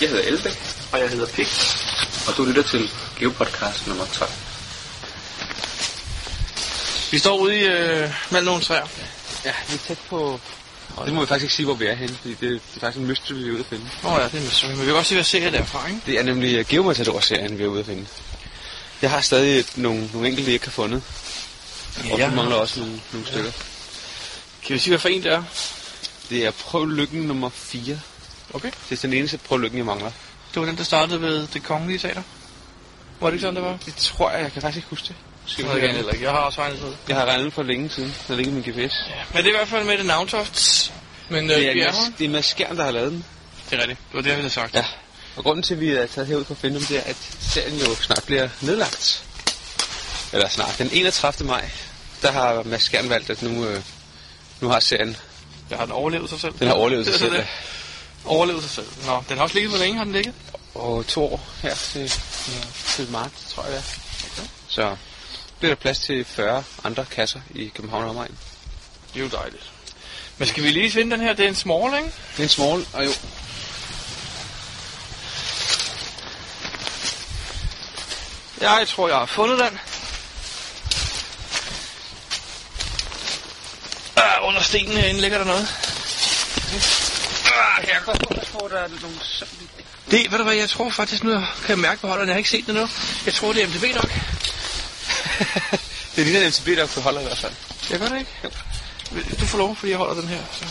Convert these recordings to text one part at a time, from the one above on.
Jeg hedder Elbæk, Og jeg hedder Pik. og du lytter til Geopodcast nummer 12. Vi står ude i øh, mellem nogle træer. Ja, vi er tæt på... Det må vi faktisk ikke sige, hvor vi er henne, fordi det, det er faktisk en mystery, vi er ude at finde. Åh oh, ja, det er mystery. Men vi kan godt se, hvad jeg ser derfra, ikke? Det er nemlig Geomatador-serien, vi er ude at finde. Jeg har stadig nogle, nogle enkelte, jeg ikke har fundet. Og Ja. vi mangler også nogle, nogle stykker. Kan vi sige, hvad for en det er? Det er prøv lykken nummer 4. Okay. Det er den eneste prøv lykken, jeg mangler. Det var den, der startede ved det kongelige teater. Var det ikke sådan, det var? Det tror jeg, jeg kan faktisk ikke huske det. Skal ved jeg heller ikke. Jeg har også regnet på det. Jeg har regnet for længe siden. Der ligger min GPS. Men det er i hvert fald med det navntoft. Men øh, Det er, vi er det er Mads Skjern, der har lavet den. Det er rigtigt. Det var det, jeg ville have sagt. Ja. Og grunden til, at vi er taget herud for at finde dem, det er, at serien jo snart bliver nedlagt. Eller snart. Den 31. maj, der har Mads Skjern valgt, at nu, øh, nu har serien, Jeg har den overlevet sig selv. den har overlevet sig selv. det. Overlevet sig selv. Nå, den har også ligget, hvor længe har den ligget? Og to år her til, til marts, tror jeg det er. Så bliver der plads til 40 andre kasser i København og omegn. Det er jo dejligt. Men skal vi lige finde den her? Det er en small, ikke? Det er en small, og jo, Jeg tror, jeg har fundet den. Ah, under stenen herinde ligger der noget. Her. jeg tror, der er nogle Det, ved du hvad, jeg tror faktisk nu, jeg kan mærke på holderen, jeg har ikke set det nu. Jeg tror, det er MTB nok. Det ligner en MTB, der kunne holde i hvert fald. Jeg gør det ikke. Du får lov, fordi jeg holder den her. Så.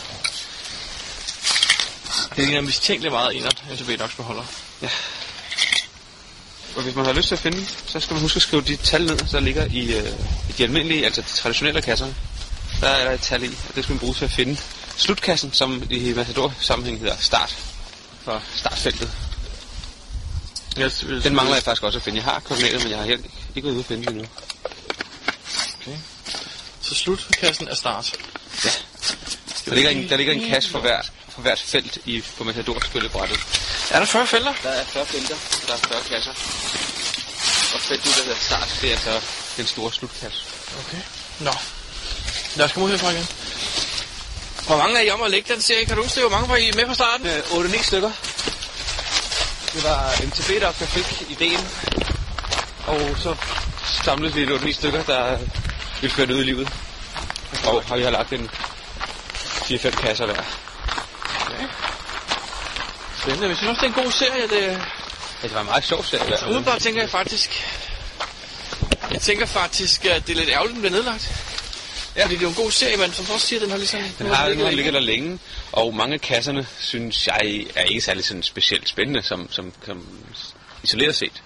Det ligner mistænkeligt meget en MTB Nox beholder. Og hvis man har lyst til at finde så skal man huske at skrive de tal ned, der ligger i, øh, i de almindelige, altså de traditionelle kasser. Der er der et tal i, og det skal man bruge til at finde slutkassen, som i Matador-sammenhæng hedder start. For startfeltet. Yes, Den mangler jeg faktisk også at finde. Jeg har koordinater, men jeg har helt ikke været ude at finde den endnu. Okay. Så slutkassen er start. Ja. Der ligger en, der ligger en kasse for, hver, for hvert felt i, på Matador-spillebrættet. Er der 40 felter? Der er 40 felter, der er 40 kasser. Og feltet, der hedder start, det er så den store slutkasse. Okay. Nå. Lad os komme ud herfra igen. Hvor mange er I om at lægge den serie? Kan du huske det? Hvor mange var I med fra starten? Øh, 8-9 stykker. Det var MTB, der fik ideen. Og så samledes vi 8-9 stykker, der ville føre det ud i livet. Og har vi har lagt en 4-5 kasser hver. Spændende. Jeg synes også, det er en god serie. Det, Ja, det var en meget sjov serie. Udenbart tænker jeg faktisk... Jeg tænker faktisk, at det er lidt ærgerligt, den bliver nedlagt. Ja. Fordi det er jo en god serie, men som du også siger, den har ligesom... Den har nu ligget der længe, og mange af kasserne, synes jeg, er ikke særlig sådan specielt spændende, som, som, som isoleret set.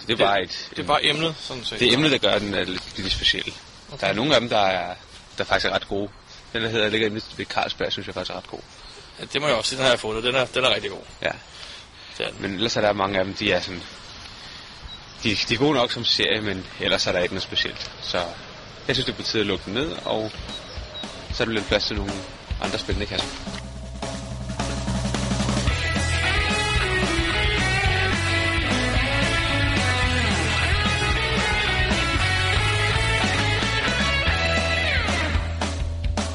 Så det er bare et... Det er bare emnet, sådan set. Det er emnet, der gør den er lidt, lidt speciel. Okay. Der er nogle af dem, der er, der faktisk er ret gode. Den, der hedder, ligger inde ved Carlsberg, synes jeg faktisk er ret god. Ja, det må jeg også sige, den har jeg fundet. Den er, den er rigtig god. Ja. Den. Men ellers er der mange af dem, de er sådan... De, de er gode nok som serie, men ellers er der ikke noget specielt. Så jeg synes, det er på tide at lukke den ned, og så er der lidt plads til nogle andre spændende kasser.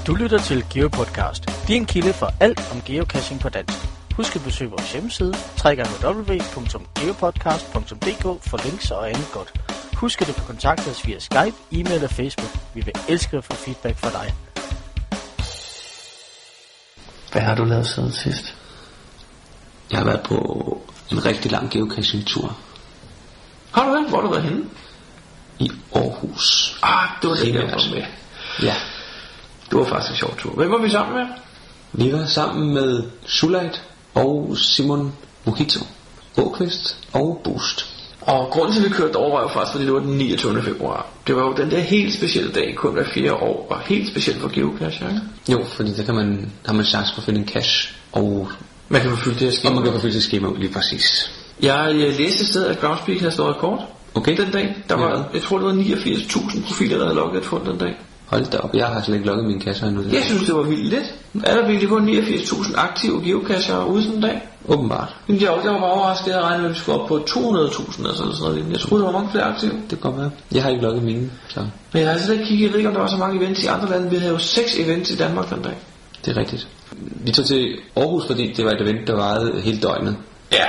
Du lytter til GeoPodcast, din kilde for alt om geocaching på dansk. Husk at besøge vores hjemmeside, www.geopodcast.dk for links og andet godt. Husk at du kan kontakte os via Skype, e-mail og Facebook. Vi vil elske at få feedback fra dig. Hvad har du lavet siden sidst? Jeg har været på en rigtig lang geocaching-tur Har du det? Hvor har du været henne? i Aarhus. Ah, det var det, jeg var med. Ja. Det var faktisk en sjov tur. Hvem var vi sammen med? Vi var sammen med Suleit og Simon Mojito, Åkvist og Boost. Og grunden til, at vi kørte over, var jo faktisk, fordi det var den 29. februar. Det var jo den der helt specielle dag, kun hver fire år, og helt specielt for geocache, ikke? Jo, fordi der kan man, har man chance for at finde en cache, og, Man kan få fyldt det her og skema. man kan sit schema ud lige præcis. Jeg øh, læste et sted, at Groundspeak havde slået rekord. Okay. Den dag, der var, Ja. jeg tror det var 89.000 profiler, der havde logget et fund den dag. Hold da op, jeg har slet ikke lukket mine kasser endnu. Jeg synes, det var vildt lidt. Er der virkelig kun 89.000 aktive geocacher ude sådan en dag? Åbenbart. Men jeg, jeg var bare overrasket, jeg regnede med, at vi skulle op på 200.000 eller sådan noget. Jeg troede, der var mange flere aktive. Det godt være. Jeg har ikke lukket mine, så Men jeg har altså ikke kigget, jeg ved ikke, om der var så mange events i andre lande. Vi havde jo seks events i Danmark den dag. det er rigtigt. Vi tog til Aarhus, fordi det var et event, der varede hele døgnet. Ja,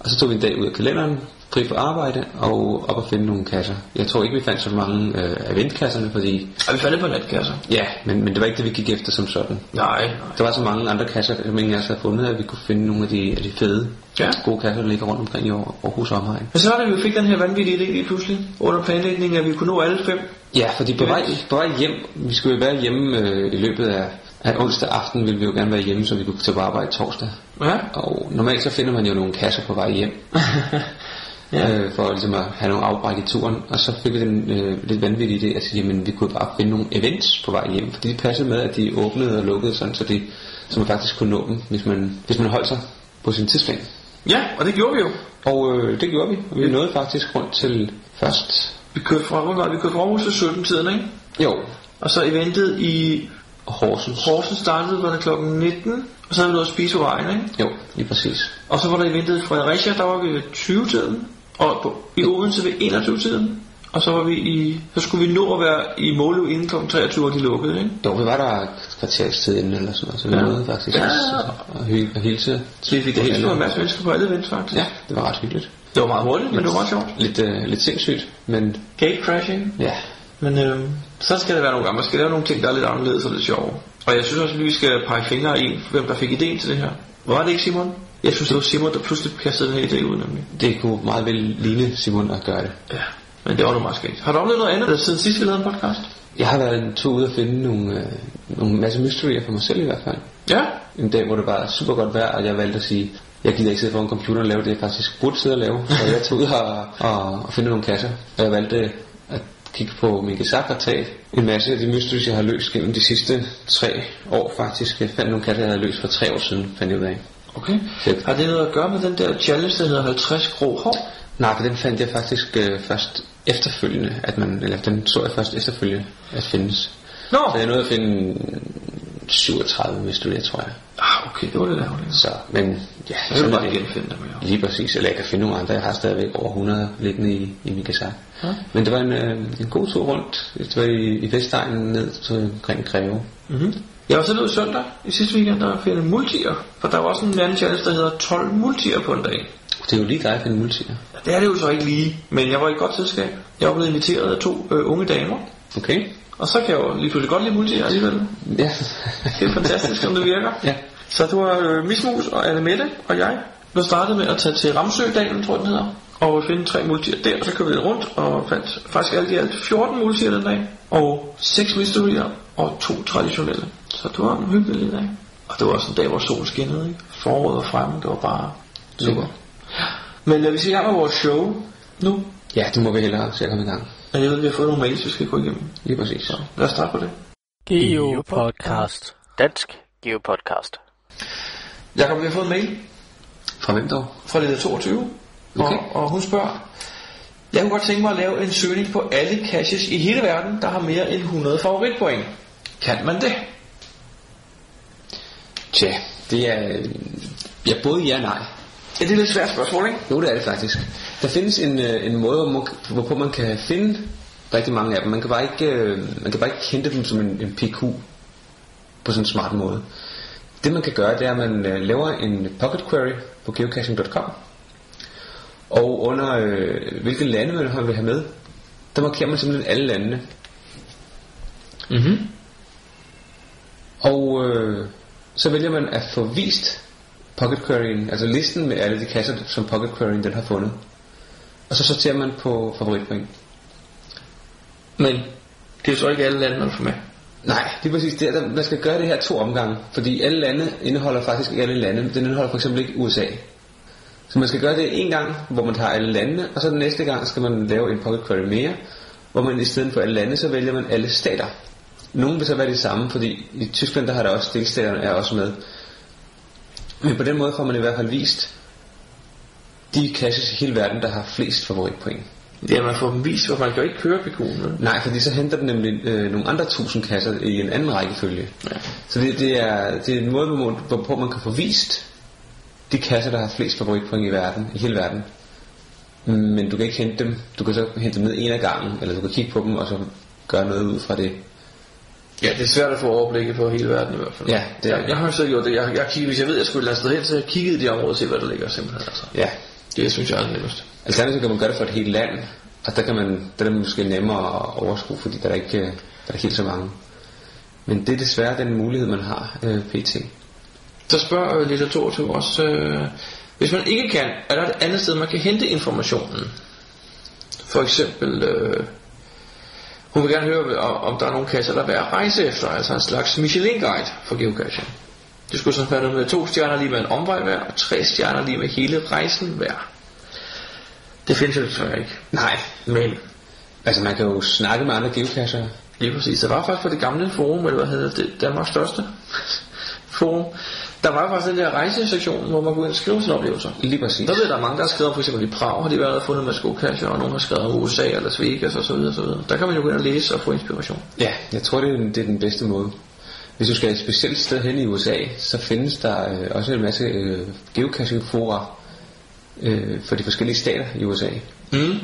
Og så tog vi en dag ud af kalenderen, fri for arbejde, og op og finde nogle kasser. Jeg tror ikke, vi fandt så mange øh, af fordi... Er vi faldet på natkasser? Ja, men, men det var ikke det, vi gik efter som sådan. Nej, nej. Der var så mange andre kasser, som ingen af os havde fundet, at vi kunne finde nogle af de, af de fede, Ja. gode kasser, der ligger rundt omkring i Aar- Aarhus omegn. Men så var det, vi fik den her vanvittige idé lige pludselig, under planlægningen, at vi kunne nå alle fem. Ja, fordi på vej, på vej hjem, vi skulle jo være hjemme øh, i løbet af, af onsdag aften, ville vi jo gerne være hjemme, så vi kunne tage på arbejde torsdag. Ja. Og normalt så finder man jo nogle kasser på vej hjem, Ja. øh, for ligesom at have nogle afbræk i turen. Og så fik vi den øh, lidt vanvittige idé at sige, jamen vi kunne bare finde nogle events på vej hjem, fordi det passede med, at de åbnede og lukkede sådan, så, de, så man faktisk kunne nå dem, hvis man, hvis man holdt sig på sin tidsplan. Ja, og det gjorde vi jo. Og øh, det gjorde vi. Og vi nåede faktisk rundt til først. Vi kørte fra, hvor var det? vi kørte fra Aarhus til 17 tiden, ikke? Jo, Og så eventet i Horsens. Horsens startede, var det klokken 19, og så havde vi noget at spise på vejen, ikke? Jo, lige præcis. Og så var der i Fredericia, der var vi ved 20-tiden, og på, i Odense ved 21-tiden. Og så var vi i, så skulle vi nå at være i Måløv inden kl. 23, hvor de lukkede, ikke? Jo, vi var der et kvarters tid inden eller sådan noget, så vi Ja. nåede faktisk Ja. at, hy- at hilse. Så vi fik da helt en masse mennesker på alle events, faktisk. Ja, det var ret hyggeligt. Det var meget hurtigt, men det var meget sjovt. Lidt, øh, lidt sindssygt, men Gate crashing. ja, Men øh, så skal der være nogle gange, man skal lave nogle ting, der er lidt anderledes og lidt sjove. Og jeg synes også, at vi skal pege fingre i, hvem der fik idéen til det her. Var det ikke Simon? Jeg synes, det var Simon, der pludselig kastede den her idé ud, nemlig. det kunne meget vel ligne Simon at gøre det. Ja, men det var nu meget skægt. Har du oplevet noget andet, siden sidst vi lavede en podcast? Jeg har været en tur ude at finde nogle, øh, nogle masse mysterier for mig selv i hvert fald. Ja. En dag, hvor det var super godt vejr, og jeg valgte at sige, jeg gider ikke sidde foran computeren og lave det, jeg faktisk burde sidde og lave. Så jeg tog ud og, og, og finde nogle kasser, og jeg valgte kigge på min tage en masse af de mysteries, jeg har løst gennem de sidste tre år faktisk. Jeg fandt nogle kasser, jeg havde løst for tre år siden, fandt jeg ud af. Okay. Fedt. Har det noget at gøre med den der challenge, der hedder 50 grå hår? Nej, for den fandt jeg faktisk øh, først efterfølgende, at man, eller den så jeg først efterfølgende at findes. Nå! Så jeg nåede at finde 37 mysterier, tror jeg. Ah, okay, det var det der. Det. Så, men ja, Så du er bare det. genfinde dem, ja. Lige præcis, eller jeg kan finde nogle andre. Jeg har stadigvæk over 100 liggende i, i min gesak. Ja. Men det var en, øh, en god tur rundt. Det var i, i Vestegnen ned til omkring Greve. Mm-hmm. Jeg var så ude søndag i sidste weekend og finde multier. For der var også en anden challenge, der hedder 12 multier på en dag. Det er jo lige dig at finde multier. Ja, det er det jo så ikke lige, men jeg var i et godt selskab. Jeg var blevet inviteret af to øh, unge damer. Okay? Og så kan jeg jo lige pludselig godt lide multier alligevel. Ja. Det er fantastisk, som det virker. ja. Så det var øh, Mismus og Anne Mette og jeg, der startede med at tage til Ramsødalen, tror jeg den hedder, og finde tre multier der, og så kørte vi rundt og fandt faktisk alt i alt 14 multier den dag, og 6 mysterier og to traditionelle. Så det var en hyggelig dag. Og det var også en dag, hvor solen skinnede, ikke? Foråret var fremme, det var bare super. Men øh, vi i gang med vores show nu. ja, det må vi hellere se at komme i gang. Men jeg ved, at vi har fået nogle mails, vi skal gå igennem. Lige præcis. Så lad os starte på det. Geo Podcast. Dansk Geo Podcast. Jakob, vi har fået en mail Fra hvem dog? fra leder 22. Okay. Og, og hun spørger, jeg kunne godt tænke mig at lave en søgning på alle caches i hele verden, der har mere end 100 favoritpoint. Kan man det? Tja, det er... Ja, både ja og nej. Ja, det er et lidt svært spørgsmål, ikke? Jo, det er det faktisk. Der findes en, øh, en måde, hvor man, hvorpå man kan finde rigtig mange af dem. Man kan bare ikke, øh, man kan bare ikke hente dem som en, en PQ på sådan en smart måde. Det man kan gøre, det er, at man øh, laver en pocket query på geocaching.com. Og under øh, hvilke lande man vil have med, der markerer man simpelthen alle landene. Mhm. Og øh, så vælger man at få vist pocket querying, altså listen med alle de kasser, som pocket querying den har fundet. Og så sorterer man på favoritpoint. Men det er så ikke alle lande, man får med. Nej, det er præcis det. Der, man skal gøre det her to omgange, fordi alle lande indeholder faktisk ikke alle lande. Den indeholder for eksempel ikke USA. Så man skal gøre det en gang, hvor man tager alle landene, og så den næste gang skal man lave en pocket query mere, hvor man i stedet for alle lande, så vælger man alle stater. Nogle vil så være de samme, fordi i Tyskland der har der også delstaterne er også med. Men på den måde får man i hvert fald vist de caches i hele verden, der har flest favoritpoint. Ja, man får dem vist, for man kan jo ikke køre PQ'en. vel? Nej, fordi så henter den nemlig øh, nogle andre tusind kasser i en anden rækkefølge. Ja. Så det, det, er, det er en måde, hvor man- hvorpå man kan få vist de kasser, der har flest favoritpoint i verden, i hele verden. Men du kan ikke hente dem. Du kan så hente dem ned en af gangen, eller du kan kigge på dem og så gøre noget ud fra det. Ja, det er svært at få overblikket på hele verden i hvert fald. Ja, det er jeg, jeg har jo så gjort det. Jeg, jeg kigger, hvis jeg ved, at jeg skulle et eller andet sted hen, så jeg kiggede i de områder og se, hvad der ligger simpelthen. Altså. Ja, Det synes jeg er nemmest. Alternativt kan man gøre det for et helt land, og der kan man, der er det måske nemmere at overskue, fordi der er ikke, øh, der er ikke helt så mange. Men det er desværre den mulighed, man har øh, pt. Så spørger øh, Lille 22 også, øh, hvis man ikke kan, er der et andet sted, man kan hente informationen? For eksempel, øh, hun vil gerne høre, om, om der er nogle kasser, der er værd at rejse efter, altså en slags Michelin-guide for geocaching. Det skulle så være noget med to stjerner lige med en omvej hver, og tre stjerner lige med hele rejsen hver. Det findes jo desværre ikke. Nej, Men altså man kan jo snakke med andre geocacher. Lige præcis. Der var faktisk på det gamle forum, eller hvad hedder det, Danmarks største forum, der var faktisk den der rejsesektion, hvor man kunne ind og skrive sine oplevelser. Lige præcis. Der ved der er mange, der har skrevet for eksempel i Prag har de været og fundet med skokasser, og nogen har skrevet om USA eller Las Vegas så videre. Der kan man jo gå ind og læse og få inspiration. Ja, jeg tror det er, det er den bedste måde. Hvis du skal et specielt sted hen i USA, så findes der øh, også en masse øh, geocaching-fora øh, for de forskellige stater i USA. Mm.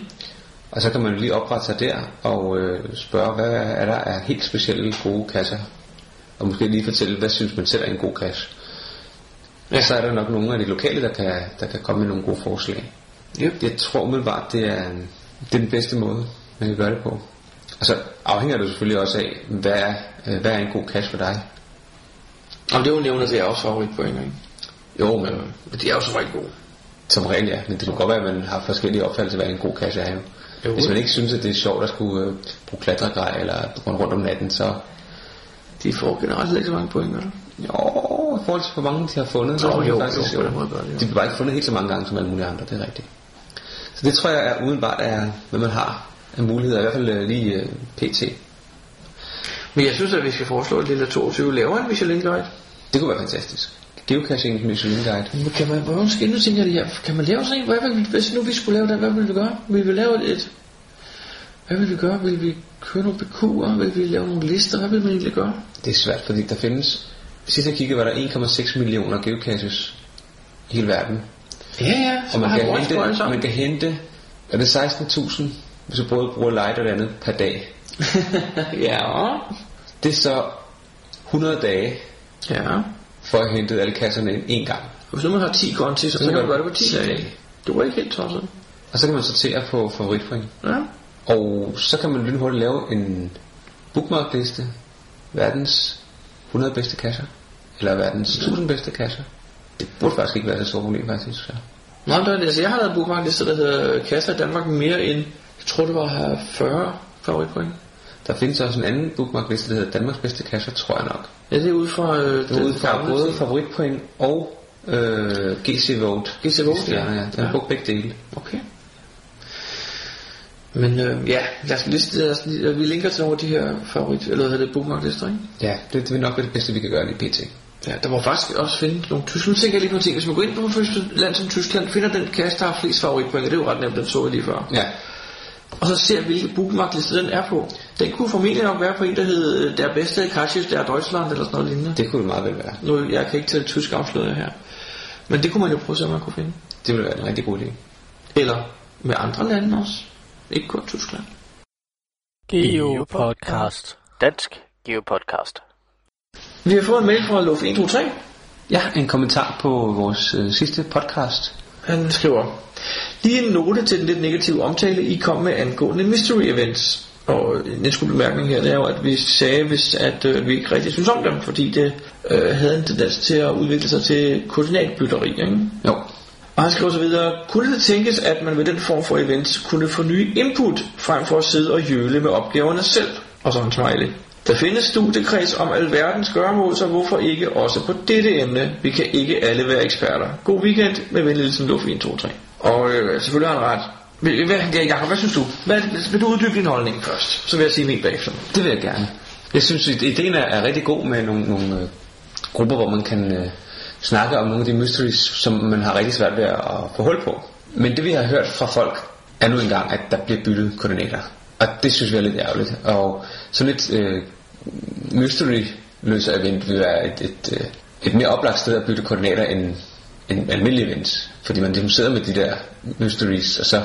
Og så kan man lige oprette sig der og øh, spørge, hvad er der af helt specielle gode kasser. Og måske lige fortælle, hvad synes man selv er en god cache. Ja. Så er der nok nogle af de lokale, der kan, der kan komme med nogle gode forslag. Yep. Jeg tror umiddelbart, det er, det er den bedste måde, man kan gøre det på. Og så afhænger det selvfølgelig også af, hvad hvad er en god cache for dig. Og det er jo nævnt, det er også favoritpoint, ikke? Jo, men Men de er jo så rigtig gode. som regel ja, men det kan godt være, at man har forskellige opfattelser af, hvad en god cache er jo. Jo. Hvis man ikke synes, at det er sjovt at skulle øh, bruge klatregrej eller gå rundt om natten, så De får generelt ikke så mange point, eller? jo, i forhold til hvor mange de har fundet, så Nå, er det jo, faktisk måde jo. De bliver bare ikke fundet helt så mange gange som alle mulige andre, det er rigtigt. Så det tror jeg er udenbart er, hvad man har af muligheder, i hvert fald øh, lige øh, pt. Men jeg synes, at vi skal foreslå, at Lille 22 laver en Michelin Guide. Det kunne være fantastisk. Geocaching Michelin Guide. Men kan man, hvor skal nu tænker jeg, ja, kan man lave sådan en? Hvad vil, hvis nu vi skulle lave den, hvad ville vi gøre? Vil vi lave et, hvad vil vi gøre? Vil vi køre nogle BQ'er? Vil vi lave nogle lister? Hvad vil man egentlig gøre? Det er svært, fordi der findes... Sidst jeg kiggede, var der 1,6 millioner geocaches i hele verden. Ja, ja, Og man kan, hente, man kan hente... Er det 16.000, hvis du både bruger light og det andet per dag? ja, Det er så 100 dage ja. for at hente alle kasserne ind en gang. Hvis nu man har 10 konti, så, så kan man gøre det på 10 10 dage. dage. Det var ikke helt tosset. Og så kan man sortere på favoritpoint. Ja. Og så kan man lynhurtigt lave en bookmarkliste. Verdens 100 bedste kasser. Eller verdens 1000 bedste kasser. Det burde faktisk ikke være så stort problem, faktisk. Så. Er det. Altså, jeg har lavet en bookmarkliste, der hedder Kasser i Danmark mere end, jeg tror det var 40 favoritpoint. Der findes også en anden bookmarkliste, der hedder Danmarks bedste kasser, tror jeg nok. Ja, det er ude fra... Øh, Det er ud fra både favoritpoint og øh, GC Vote. GC Vote, ja. ja. Jeg har brugt begge dele. Okay. Men øh, ja, lad os, liste, lad os, lige- vi linker til nogle af de her favorit, eller hvad hedder det, bookmarklister, ikke? Ja, det, det vil nok være det bedste, vi kan gøre lige pt. Ja, der må faktisk også finde nogle tyske. Nu tænker jeg lige på en ting. Hvis man går ind på et land som Tyskland, finder den kasse, der har flest favoritpoint, det er jo ret nemt, den så jeg lige før. Ja, Og så ser hvilke bookmarkliste den er på. Den kunne formentlig nok være på en, der hed øh, Der bedste Katsches der Deutschland, eller sådan noget lignende. det kunne det meget vel være. Nu, jeg kan ikke tælle tysk afsløret her. Men det kunne man jo prøve at se, om man kunne finde. Det ville være en rigtig god idé. Eller med andre lande også. Ikke kun Tyskland. Geopodcast. Dansk Geopodcast. Vi har fået en mail fra Luft 123. Ja, en kommentar på vores øh, sidste podcast. Han skriver, lige en note til den lidt negative omtale, I kom med angående mystery events. Og en skulle bemærkning her, det er jo, at vi sagde, hvis, at øh, vi ikke rigtig synes om dem, fordi det øh, havde en tendens til at udvikle sig til koordinatbytteri. Ikke? Jo, Og han skriver så videre, kunne det tænkes, at man ved den form for events kunne få nye input, frem for at sidde og jøle med opgaverne selv? Og så en smiley. Der findes studiekreds om alverdens gørmål, så hvorfor ikke også på dette emne? Vi kan ikke alle være eksperter. God weekend med venligheden Luft 1, 2, 3. Og øh, selvfølgelig har han ret. Hvad, ja, Jacob, hvad synes du? Hvad, vil du uddybe din holdning først? Så vil jeg sige min bagefter. det vil jeg gerne. Jeg synes, at ideen er, er rigtig god med nogle, nogle øh, grupper, hvor man kan øh, snakke om nogle af de mysteries, som man har rigtig svært ved at få hul på. Men det vi har hørt fra folk, er nu engang, at der bliver byttet koordinater. Og det synes vi er lidt ærgerligt. Og sådan et øh, mystery løser event vil være et, et, øh, et mere oplagt sted at bytte koordinater end en almindelig event. Fordi man ligesom sidder med de der mysteries, og så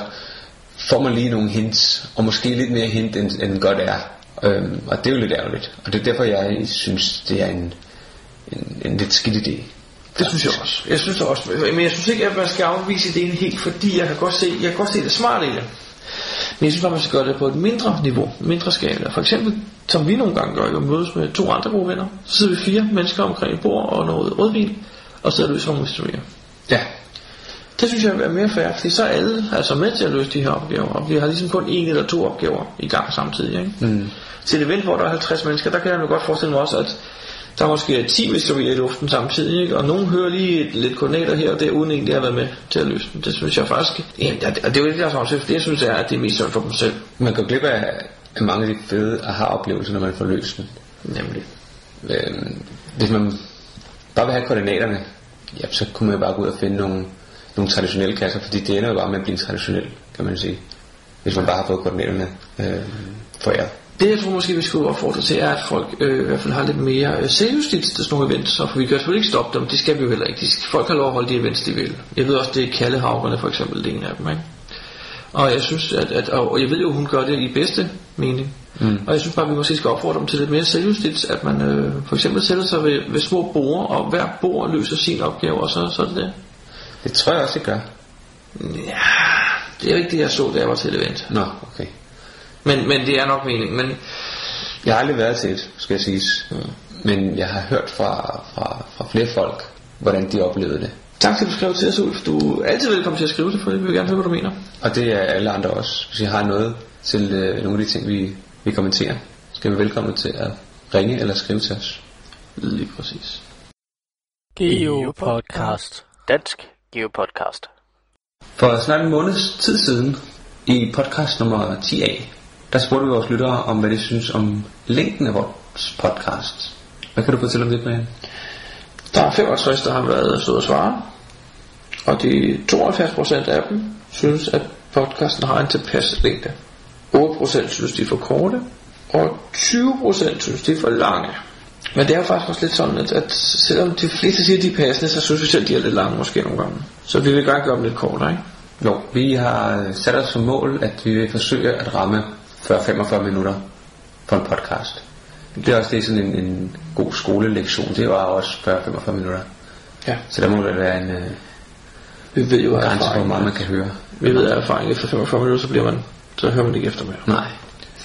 får man lige nogle hints, og måske lidt mere hint, end, end godt er. Øhm, og det er jo lidt ærgerligt. Og det er derfor, jeg synes, det er en, en, en lidt skidt idé. Det synes jeg også. Jeg synes også, men jeg synes ikke, at man skal afvise ideen helt, fordi jeg kan godt se, jeg kan godt se det smarte i det. Men jeg synes bare, man skal gøre det på et mindre niveau, mindre skala. For eksempel, som vi nogle gange gør, jo mødes med to andre gode venner. Så sidder vi fire mennesker omkring et bord og noget rødvin, og så løser nogle mysterier. Ja. Det synes jeg er mere fair, fordi så er alle altså med til at løse de her opgaver, og vi har ligesom kun en eller to opgaver i gang samtidig. Ikke? Mm. Til et event, hvor der er 50 mennesker, der kan jeg jo godt forestille mig også, at der måske er 10 mysterier i luften samtidig, ikke? og nogen hører lige et, lidt koordinater her og der, uden egentlig at have været med til at løse dem. Det synes jeg faktisk, ja, og det er jo ikke deres afsæt, det jeg synes er, at det er mest for dem selv. Man går glip af, af mange af de fede aha-oplevelser, når man får løst den. Nemlig. Øhm, hvis man bare vil have koordinaterne, ja, så kunne man jo bare gå ud og finde nogle, nogle traditionelle kasser, fordi det ender jo bare med at blive traditionel, kan man sige. Hvis man bare har fået koordinaterne øh, foræret. Det jeg tror måske vi skulle opfordre til er at folk øh, i hvert fald har lidt mere øh, selvjustits til sådan nogle events så for vi kan selvfølgelig ikke stoppe dem, det skal vi jo heller ikke de Folk har lov at holde de events de vil Jeg ved også det er Kallehaverne for eksempel det er en af dem ikke? Og jeg synes at, at og jeg ved jo hun gør det i bedste mening mm. Og jeg synes bare at vi måske skal opfordre dem til lidt mere selvjustits At man øh, for eksempel sætter sig ved, ved små borde Og hver bord løser sin opgave Og så, så er det det Det tror jeg også, det gør. Ja Det er ikke det jeg så da jeg var til et event Nå, okay. Men, men det er nok meningen Men Jeg har aldrig været til et, skal jeg sige. Men jeg har hørt fra, fra, fra flere folk, hvordan de oplevede det. Tak til at du skrev til os Ulf Du er altid velkommen til at skrive det For det vil vi gerne høre hvad du mener Og det er alle andre også. Hvis I har noget til øh, nogle af de ting, vi, vi kommenterer, skal vi velkommen til at ringe eller skrive til os. Lige præcis Geo Podcast. Dansk Geo Podcast. For snart en måneds tid siden, i podcast nummer 10a, der spurgte vi vores lyttere om, hvad de synes om længden af vores podcast. Hvad kan du fortælle om det, Brian? Der er 65, der har været søde og svare. Og de 72% af dem synes, at podcasten har en tilpas længde. 8% synes, de er for korte. Og 20% synes, de er for lange. Men det er jo faktisk også lidt sådan, at, at selvom de fleste siger, at de er passende, så synes vi selv, de er lidt lange måske nogle gange. Så vi vil gerne gøre dem lidt kortere, ikke? Jo, vi har sat os som mål, at vi vil forsøge at ramme 40-45 minutter for en podcast. Det er også det er sådan en, en god skolelektion. Det var også 40-45 minutter. Ja. Så der må der være en øh, Vi ved jo af grænse hvor meget man kan høre. Vi ved af erfaring, efter 45 minutter, så bliver man, så hører man ikke efter mere. Nej.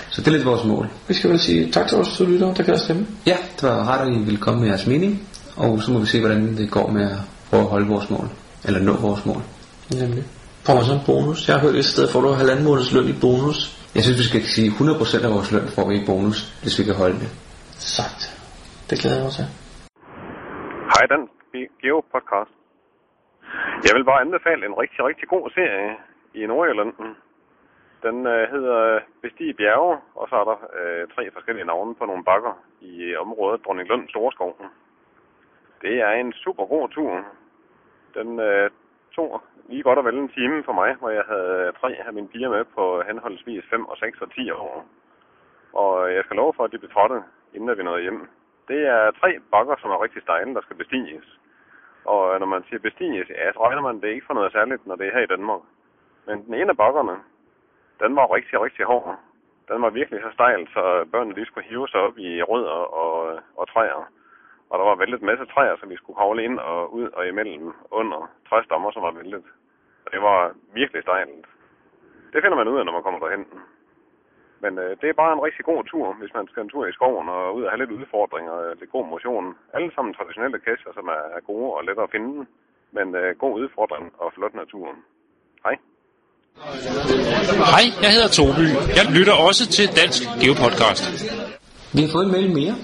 Så det er lidt vores mål. Vi skal vel sige tak til vores lyttere, der kan der stemme. Ja, det var rart, at I ville komme med jeres mening. Og så må vi se, hvordan det går med at prøve at holde vores mål. Eller nå vores mål. Nemlig. Får man så en bonus? Jeg har hørt et sted, får du halvanden måneds løn i bonus. Jeg synes, vi skal sige 100% af vores løn får vi i bonus, hvis vi kan holde det. Sagt. Det glæder jeg mig til. Hej, den Geo podcast. Jeg vil bare anbefale en rigtig, rigtig god serie i Nordjylland. Den øh, hedder Bestig bjerge, og så er der øh, tre forskellige navne på nogle bakker i området Dronninglund Storskov. Det er en super god tur. Den øh, tog lige godt og vel en time for mig, hvor jeg havde tre af mine piger med på henholdsvis 5 og 6 og 10 år. Og jeg skal love for, at de blev trådte, inden vi nåede hjem. Det er tre bakker, som er rigtig stejle, der skal bestiges. Og når man siger bestiges, ja, så regner man det ikke for noget særligt, når det er her i Danmark. Men den ene af bakkerne, den var rigtig, rigtig hård. Den var virkelig så stejl, så børnene lige skulle hive sig op i rødder og, og træer. Og der var væltet en masse træer, som vi skulle kravle ind og ud og imellem under træstammer, som var væltet. Og det var virkelig stejlt. Det finder man ud af, når man kommer derhen. Men øh, det er bare en rigtig god tur, hvis man skal en tur i skoven og ud og have lidt udfordringer og lidt god motion. Alle sammen traditionelle kasser, som er, er gode og lette at finde. Men øh, god udfordring og flot naturen. Hej. Hej, jeg hedder Toby. Jeg lytter også til Dansk Geopodcast. Vi har fået en mail mere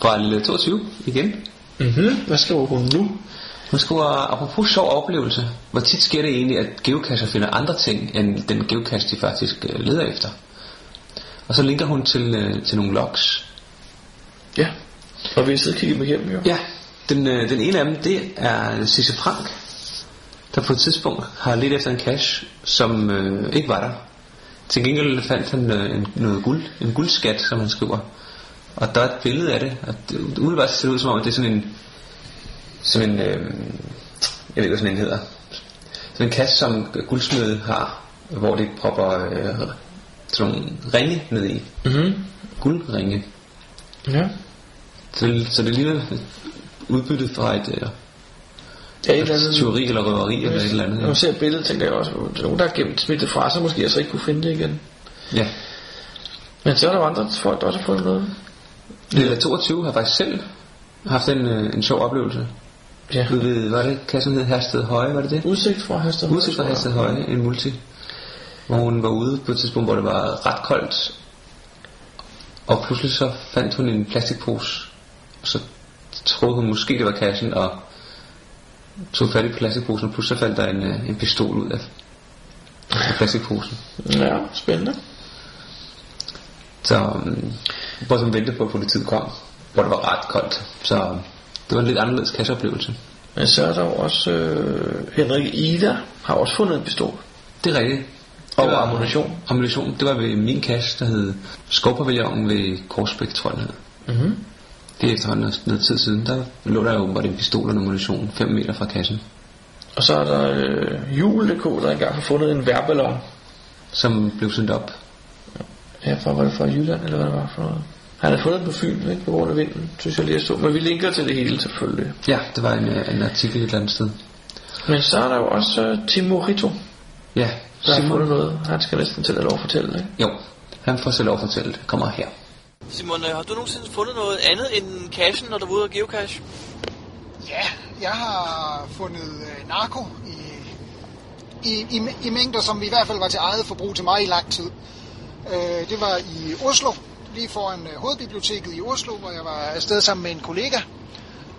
fra Lille 22 igen. Mhm. Hvad skriver hun nu? Hun skriver, apropos sjov oplevelse, hvor tit sker det egentlig, at geocacher finder andre ting, end den geocache, de faktisk øh, leder efter. Og så linker hun til, øh, til nogle logs. Ja. Og vi har siddet og kigget dem igennem, jo. Ja, den, øh, den ene af dem, det er Sisse Frank, der på et tidspunkt har lidt efter en cache, som øh, ikke var der. Til gengæld fandt han øh, en, noget guld, en guldskat, som han skriver. Og der er et billede af det, og det, umiddelbart ser det ud som om, at det er sådan en, sådan en, øh, jeg ved ikke, hvad sådan en hedder. Sådan en kasse, som guldsmede har, hvor det propper øh, sådan nogle ringe ned i. Mhm. Guldringe. Ja. Så, så det ligner udbyttet fra et, øh, Ja, et eller andet. Tyveri eller røveri eller et eller andet. Når man ser billedet, tænker jeg også, at der er nogen, der har gemt smidt det fra sig, måske altså ikke kunne finde det igen. Ja. Men så er der jo andre folk, der også har fundet noget. Lilla 22 har faktisk selv haft en, øh, en sjov oplevelse. Ja. Ved, hvad er det, kassen hed Hersted Høje, var det det? Udsigt fra Hersted. Udsigt fra Hersted Høje, en multi. Hvor hun var ude på et tidspunkt, hvor det var ret koldt. Og pludselig så fandt hun en plastikpose. Og så troede hun måske, det var kassen, og tog fat i plastikposen, og pludselig så faldt der en, øh, en pistol ud af, af plastikposen. Ja, spændende. Så um, hvor som ventede på, at politiet kom, hvor det var ret koldt. Så det var en lidt anderledes kasseoplevelse. Men så er der jo også øh, Henrik Ida har også fundet en pistol. Det er rigtigt. Og Det var- ammunition. Ammunition, det var ved min kasse, der hed Skovpavillonen ved Korsbæk, tror jeg. Mhm. Det er efterhånden noget- noget tid siden. Der lå der jo åbenbart en pistol og ammunition 5 meter fra kassen, Og så er der øh, Jul.dk, der engang har fundet en værballon. som blev sendt op. Ja, fra, var det fra Jylland, eller hvad det var for noget? Han havde fundet den på Fyn, ikke, på grund af vinden, synes jeg lige at stå. Men vi linker til det hele selvfølgelig. Ja, det var en, øh, en artikel et eller andet sted. Men så er der jo også uh, Timorito, Ja, der har Simon. fundet noget. Han skal næsten til at lov at fortælle, ikke? Jo, han får selv lov at fortælle det. Kommer her. Simon, øh, har du nogensinde fundet noget andet end cashen, når du var ude og geocache? Ja, jeg har fundet øh, narko i, i, i, i mængder, som i hvert fald var til eget forbrug til mig i lang tid. Øh, det var i Oslo, lige foran øh, hovedbiblioteket i Oslo, hvor jeg var afsted sammen med en kollega.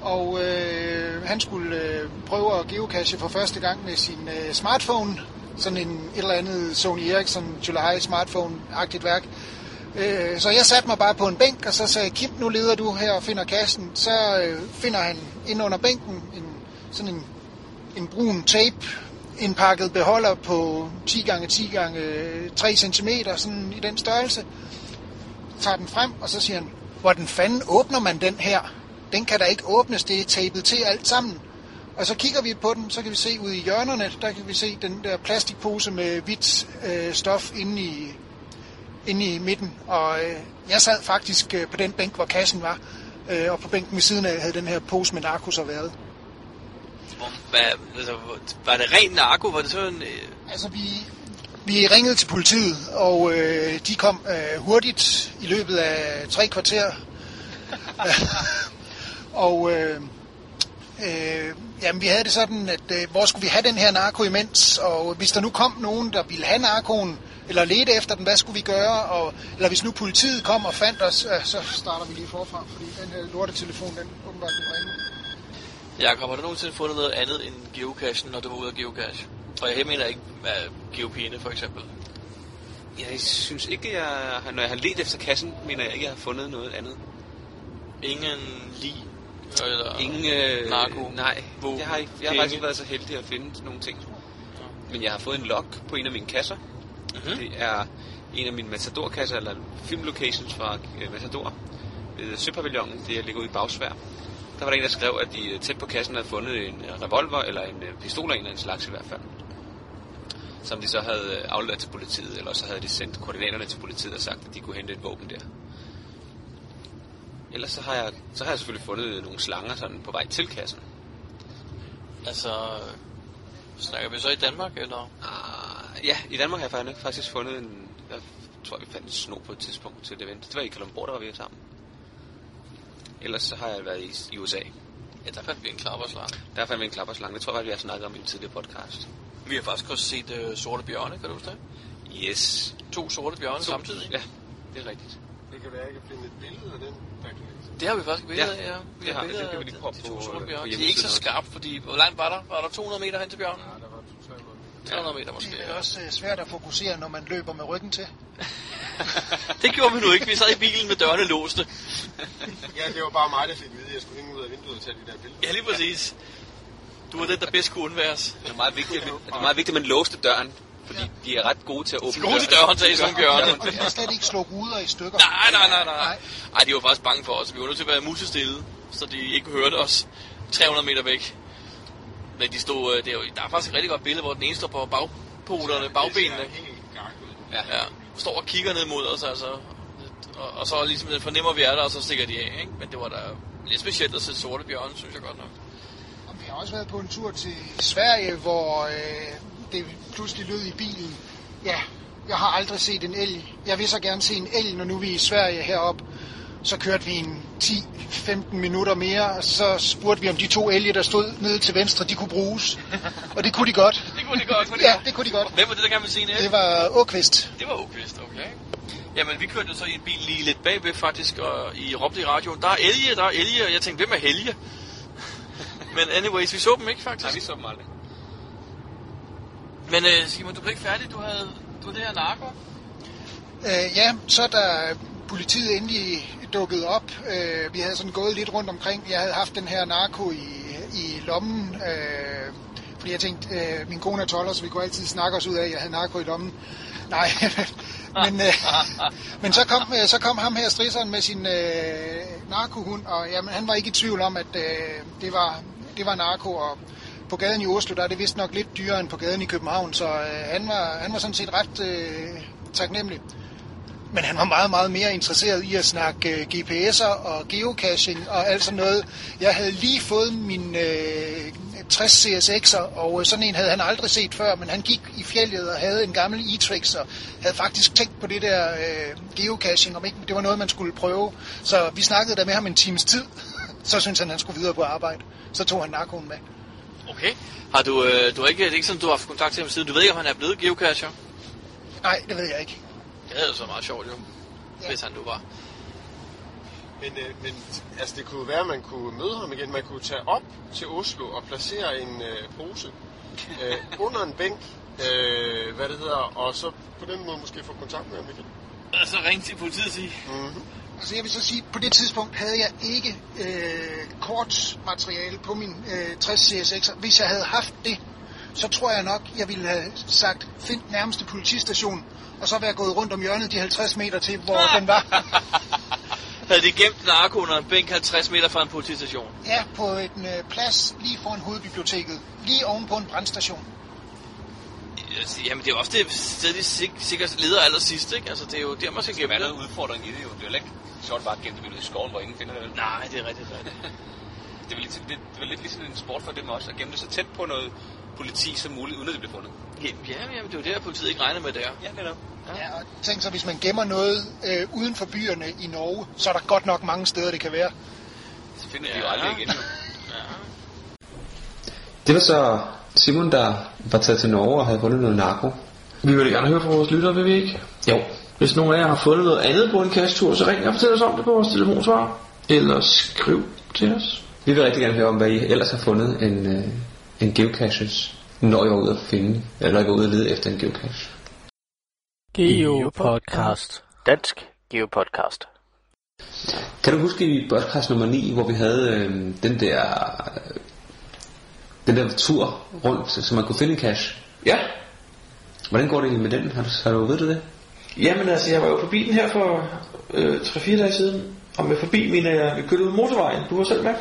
Og øh, han skulle øh, prøve at geocache for første gang med sin øh, smartphone. Sådan en et eller andet Sony Ericsson July smartphone-agtigt værk. Øh, så jeg satte mig bare på en bænk, og så sagde Kim, nu leder du her og finder kassen. Så øh, finder han ind under bænken en, sådan en, en brun tape, indpakket beholder på 10 gange 10 gange øh, 3 cm, sådan i den størrelse. Tager den frem, og så siger han, hvordan fanden åbner man den her? Den kan da ikke åbnes, det er tapet til alt sammen. Og så kigger vi på den, så kan vi se ude i hjørnerne, der kan vi se den der plastikpose med hvidt øh, stof inde i, inde i midten. Og øh, jeg sad faktisk øh, på den bænk, hvor kassen var. Øh, og på bænken ved siden af havde den her pose med narko så været. Hvor- Hvad, altså, var det ren narko? Var det sådan... Øh, Altså, vi, vi ringede til politiet, og øh, de kom øh, hurtigt i løbet af tre kvarter. og øh, øh, jamen, vi havde det sådan, at øh, hvor skulle vi have den her narko imens? Og hvis der nu kom nogen, der ville have narkoen, eller lede efter den, hvad skulle vi gøre? Og, eller hvis nu politiet kom og fandt os, øh, så starter vi lige forfra, fordi den her lortetelefon, den åbenbart den ringe. Jakob, har du nogensinde fundet noget andet end geocachen, når du var ude at geocache? Og jeg mener ikke hvad, geopine for eksempel. Jeg synes ikke, jeg når jeg har let efter kassen, mener jeg ikke, jeg har fundet noget andet. Ingen lig eller Ingen øh, narko. Nej, våben, jeg har, ikke, jeg har faktisk ikke været så heldig at finde nogle ting. Men jeg har fået en log på en af mine kasser. Mhm. Det er en af mine Matador-kasser, eller filmlocations fra øh, Matador ved Søpavillonen, det ligger ude i Bagsvær. Der var der en, der skrev, at de øh, tæt på kassen havde fundet en øh, revolver, eller en øh, pistol af en eller anden slags i hvert fald. Som de så havde afleveret til politiet, eller så havde de sendt koordinaterne til politiet og sagt, at de kunne hente et våben der. Ellers så har jeg, så har jeg selvfølgelig fundet nogle slanger sådan på vej til kassen. Altså, snakker vi så i Danmark, eller? Ah, ja, i Danmark har jeg faktisk- faktisk fundet en... Jeg tror, vi fandt en sno på et tidspunkt til et event. Det var i Kalundborg, der var vi sammen. Ellers så har jeg været i, i USA. Ja, der fandt vi en klapperslange. Der fandt vi en klapperslange. Det tror jeg, faktisk, vi har snakket om i en tidligere podcast. Vi har faktisk også set uh, sorte bjørne, kan du huske det? Yes. To sorte bjørne samtidig. Ja, det er rigtigt. Det kan være, at jeg kan finde et billede af den. Det har vi faktisk billeder af, ja. Vi det har har billeder Det kan vi af lige prøve de på, to sorte øh, bjørne. på De er ikke så skarpt, fordi hvor langt var der? Var der 200 meter hen til bjørnen? Ja, der var to 300 meter måske. Det er også øh, svært at fokusere, når man løber med ryggen til. Det gjorde vi nu ikke. Vi sad i bilen med dørene låste. Ja, det var bare mig, der fik at vide, at jeg skulle hænge ud af vinduet og tage de der billeder. Ja, lige præcis. Du er den, der bedst kunne undværes. Det er meget vigtigt, at, det er meget vigtigt, at man låste døren. Fordi de er ret gode til at åbne Gode til døren, sagde sådan bjørne. Og de kan slet ikke slå ruder i stykker. Nej, nej, nej, nej. Ej, de var faktisk bange for os. Vi var nødt til at være musestille, så de ikke hørte os 300 meter væk. Men de stod, øh, det er jo, der er faktisk et rigtig godt billede, hvor den ene står på bagpolerne, bagbenene. Ja, ja. Står og kigger ned mod os, altså. Og, og så ligesom fornemmer vi er der, og så stikker de af, ikke? Men det var da lidt specielt at se sorte bjørne, synes jeg godt nok. Og vi har også været på en tur til Sverige, hvor øh, det pludselig lød i bilen. Ja, jeg har aldrig set en elg. Jeg vil så gerne se en elg, når nu vi er i Sverige heroppe. Så kørte vi en 10-15 minutter mere, og så spurgte vi, om de to elge, der stod nede til venstre, de kunne bruges. Og det kunne de godt. Det kunne de godt. Kunne de Ja, det kunne de godt. Hvem var det, der gerne ville se en elg? Det var Åkvist. Det var Åkvist, okay. Jamen, vi kørte jo så i en bil lige lidt bagved faktisk, og i råbte i radioen, der er elge, der er elge, og jeg tænkte, hvem er helge? Men anyways, vi så dem ikke faktisk. Nej, vi så dem aldrig. Men uh, Simon, du blev ikke færdig, du havde, du havde det her narko. Øh, ja, så da politiet endelig dukkede op, øh, vi havde sådan gået lidt rundt omkring, jeg havde haft den her narko i, i lommen, øh, fordi jeg tænkte, øh, min kone er 12, så vi kunne altid snakke os ud af, at jeg havde narko i lommen. Nej, men, øh, men så, kom, øh, så kom ham her strisseren med sin øh, narkohund, og jamen, han var ikke i tvivl om, at øh, det, var, det var narko, og på gaden i Oslo, der er det vist nok lidt dyrere end på gaden i København, så øh, han, var, han var sådan set ret øh, taknemmelig. Men han var meget, meget mere interesseret i at snakke øh, GPS'er og geocaching og alt sådan noget. Jeg havde lige fået min øh, 60 CSX'er, og øh, sådan en havde han aldrig set før, men han gik i fjellet og havde en gammel e-trix, og havde faktisk tænkt på det der øh, geocaching, om ikke det var noget, man skulle prøve. Så vi snakkede der med ham en times tid. Så syntes han, han skulle videre på arbejde. Så tog han narkoen med. Okay. Har du, øh, du har ikke, det er ikke sådan, du har haft kontakt til ham siden. Du ved ikke, om han er blevet geocacher? Nej, det ved jeg ikke. Det havde så meget sjovt, jo. Ja. Hvis han nu var. Men, øh, men altså, det kunne være, at man kunne møde ham igen. Man kunne tage op til Oslo og placere en øh, pose øh, under en bænk, øh, hvad det hedder, og så på den måde måske få kontakt med ham igen. Altså ringe til politiet og sige. Mm-hmm. Altså jeg vil så sige, på det tidspunkt havde jeg ikke øh, kortmateriale på min øh, 60 CSX'er. Hvis jeg havde haft det, så tror jeg nok, jeg ville have sagt, find nærmeste politistation, og så være gået rundt om hjørnet de 50 meter til, hvor den var. Havde de gemt narko under en bænk 50 meter fra en politistation? Ja, på en øh, plads lige foran hovedbiblioteket, lige oven på en brandstation. Altså, Jamen, det er også det sted, de sik- sikkert leder allersidst, ikke? Altså, det er jo der, man skal Det gemme er det. noget udfordring i det jo. Det er jo ikke sjovt bare at gemme det i skoven, hvor ingen finder det. Nej, det er rigtigt, rigtigt. Det er lidt, det, det er lidt ligesom en sport for dem også, at gemme det så tæt på noget politi som muligt, uden at det bliver fundet. Ja, jamen, det er jo det, at politiet ikke regner med det er. Ja, netop. Ja, og tænk så, hvis man gemmer noget øh, uden for byerne i Norge, så er der godt nok mange steder, det kan være. Så finder de jo aldrig igen. Jo. Det var så Simon, der var taget til Norge og havde fundet noget narko. Vi vil gerne høre fra vores lyttere, vil vi ikke? Jo. Hvis nogen af jer har fundet noget andet på en cash-tur, så ring og fortæl os om det på vores telefonsvar. Eller skriv til os. Vi vil rigtig gerne høre om, hvad I ellers har fundet en, øh, en geocaches, når I var ude at finde, eller når I var ude at lede efter en geocache. Geopodcast. Dansk Geopodcast. Kan du huske i podcast nummer 9, hvor vi havde øh, den der øh, den der tur rundt, så man kunne finde en cache? Ja. Hvordan går det egentlig med den? Har du, har du ved du det? Jamen altså, jeg var jo på bilen her for øh, 3-4 dage siden. Og med forbi mener jeg, vi kørte ud motorvejen. Du var selv med.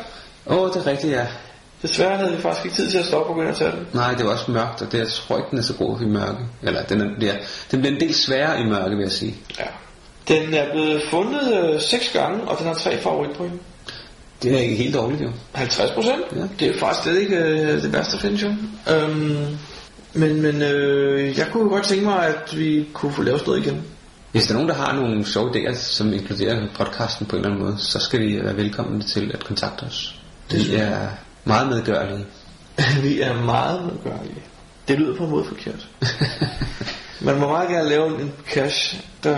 Åh, oh, det er rigtigt, ja. Desværre havde vi faktisk ikke tid til at stoppe og gå ind og tage den. Nej, det var også mørkt, og det, jeg tror ikke, den er så god i mørke. Eller den, er, ja, den bliver en del sværere i mørke, vil jeg sige. Ja. Den er blevet fundet øh, 6 gange, og den har tre favoritpoint. Det er ikke helt dårligt, jo. 50 procent? Ja. Det er faktisk slet ikke øh, det værste at finde, jo. Øhm, men men øh, jeg kunne godt tænke mig, at vi kunne få lavet noget igen. Hvis der er nogen, der har nogle sjove idéer, som inkluderer podcasten på en eller anden måde, så skal de være velkomne til at kontakte os. Vi er meget medgørlige. vi er meget medgørlige. Det lyder på en måde forkert. Man må meget gerne lave en cache, der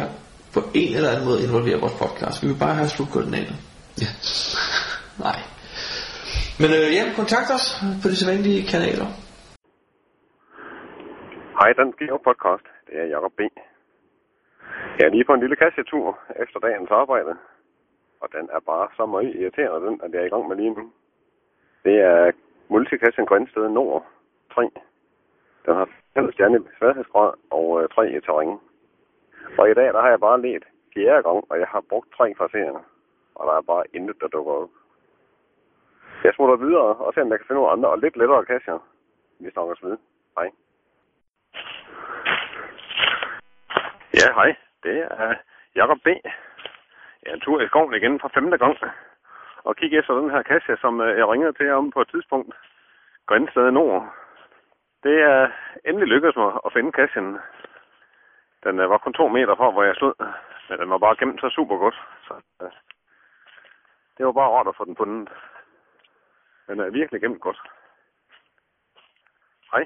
på en eller anden måde involverer vores podcast. Vi vil bare have slutkoordinater. Ja. Nej. Men øh, ja, kontakt os på de sædvanlige kanaler. Hej, Dansk Geo Podcast. Det er Jacob B. Jeg er lige på en lille kassetur efter dagens arbejde. Og den er bare så meget irriterende, den, at jeg er i gang med lige nu. Det er multikassen Grønsted Nord 3. Den har 5 stjerne sværhedsgrad og øh, 3 i terræn. Og i dag, der har jeg bare let fjerde gang, og jeg har brugt tre kvarterer. Og der er bare intet, der dukker op. Jeg smutter videre og ser, om jeg kan finde nogle andre og lidt lettere kasser. Vi snakkes ved. Hej. Ja, hej. Det er Jakob B. Jeg er en tur i skoven igen for femte gang. Og kigge efter den her kasse, som øh, jeg ringede til om på et tidspunkt. Grænsted nord. Det er endelig lykkedes mig at finde kassen. Den øh, var kun to meter fra, hvor jeg stod. Men den var bare gemt så super godt. Så, øh, det var bare rart at få den fundet. Den er virkelig gemt godt. Hej.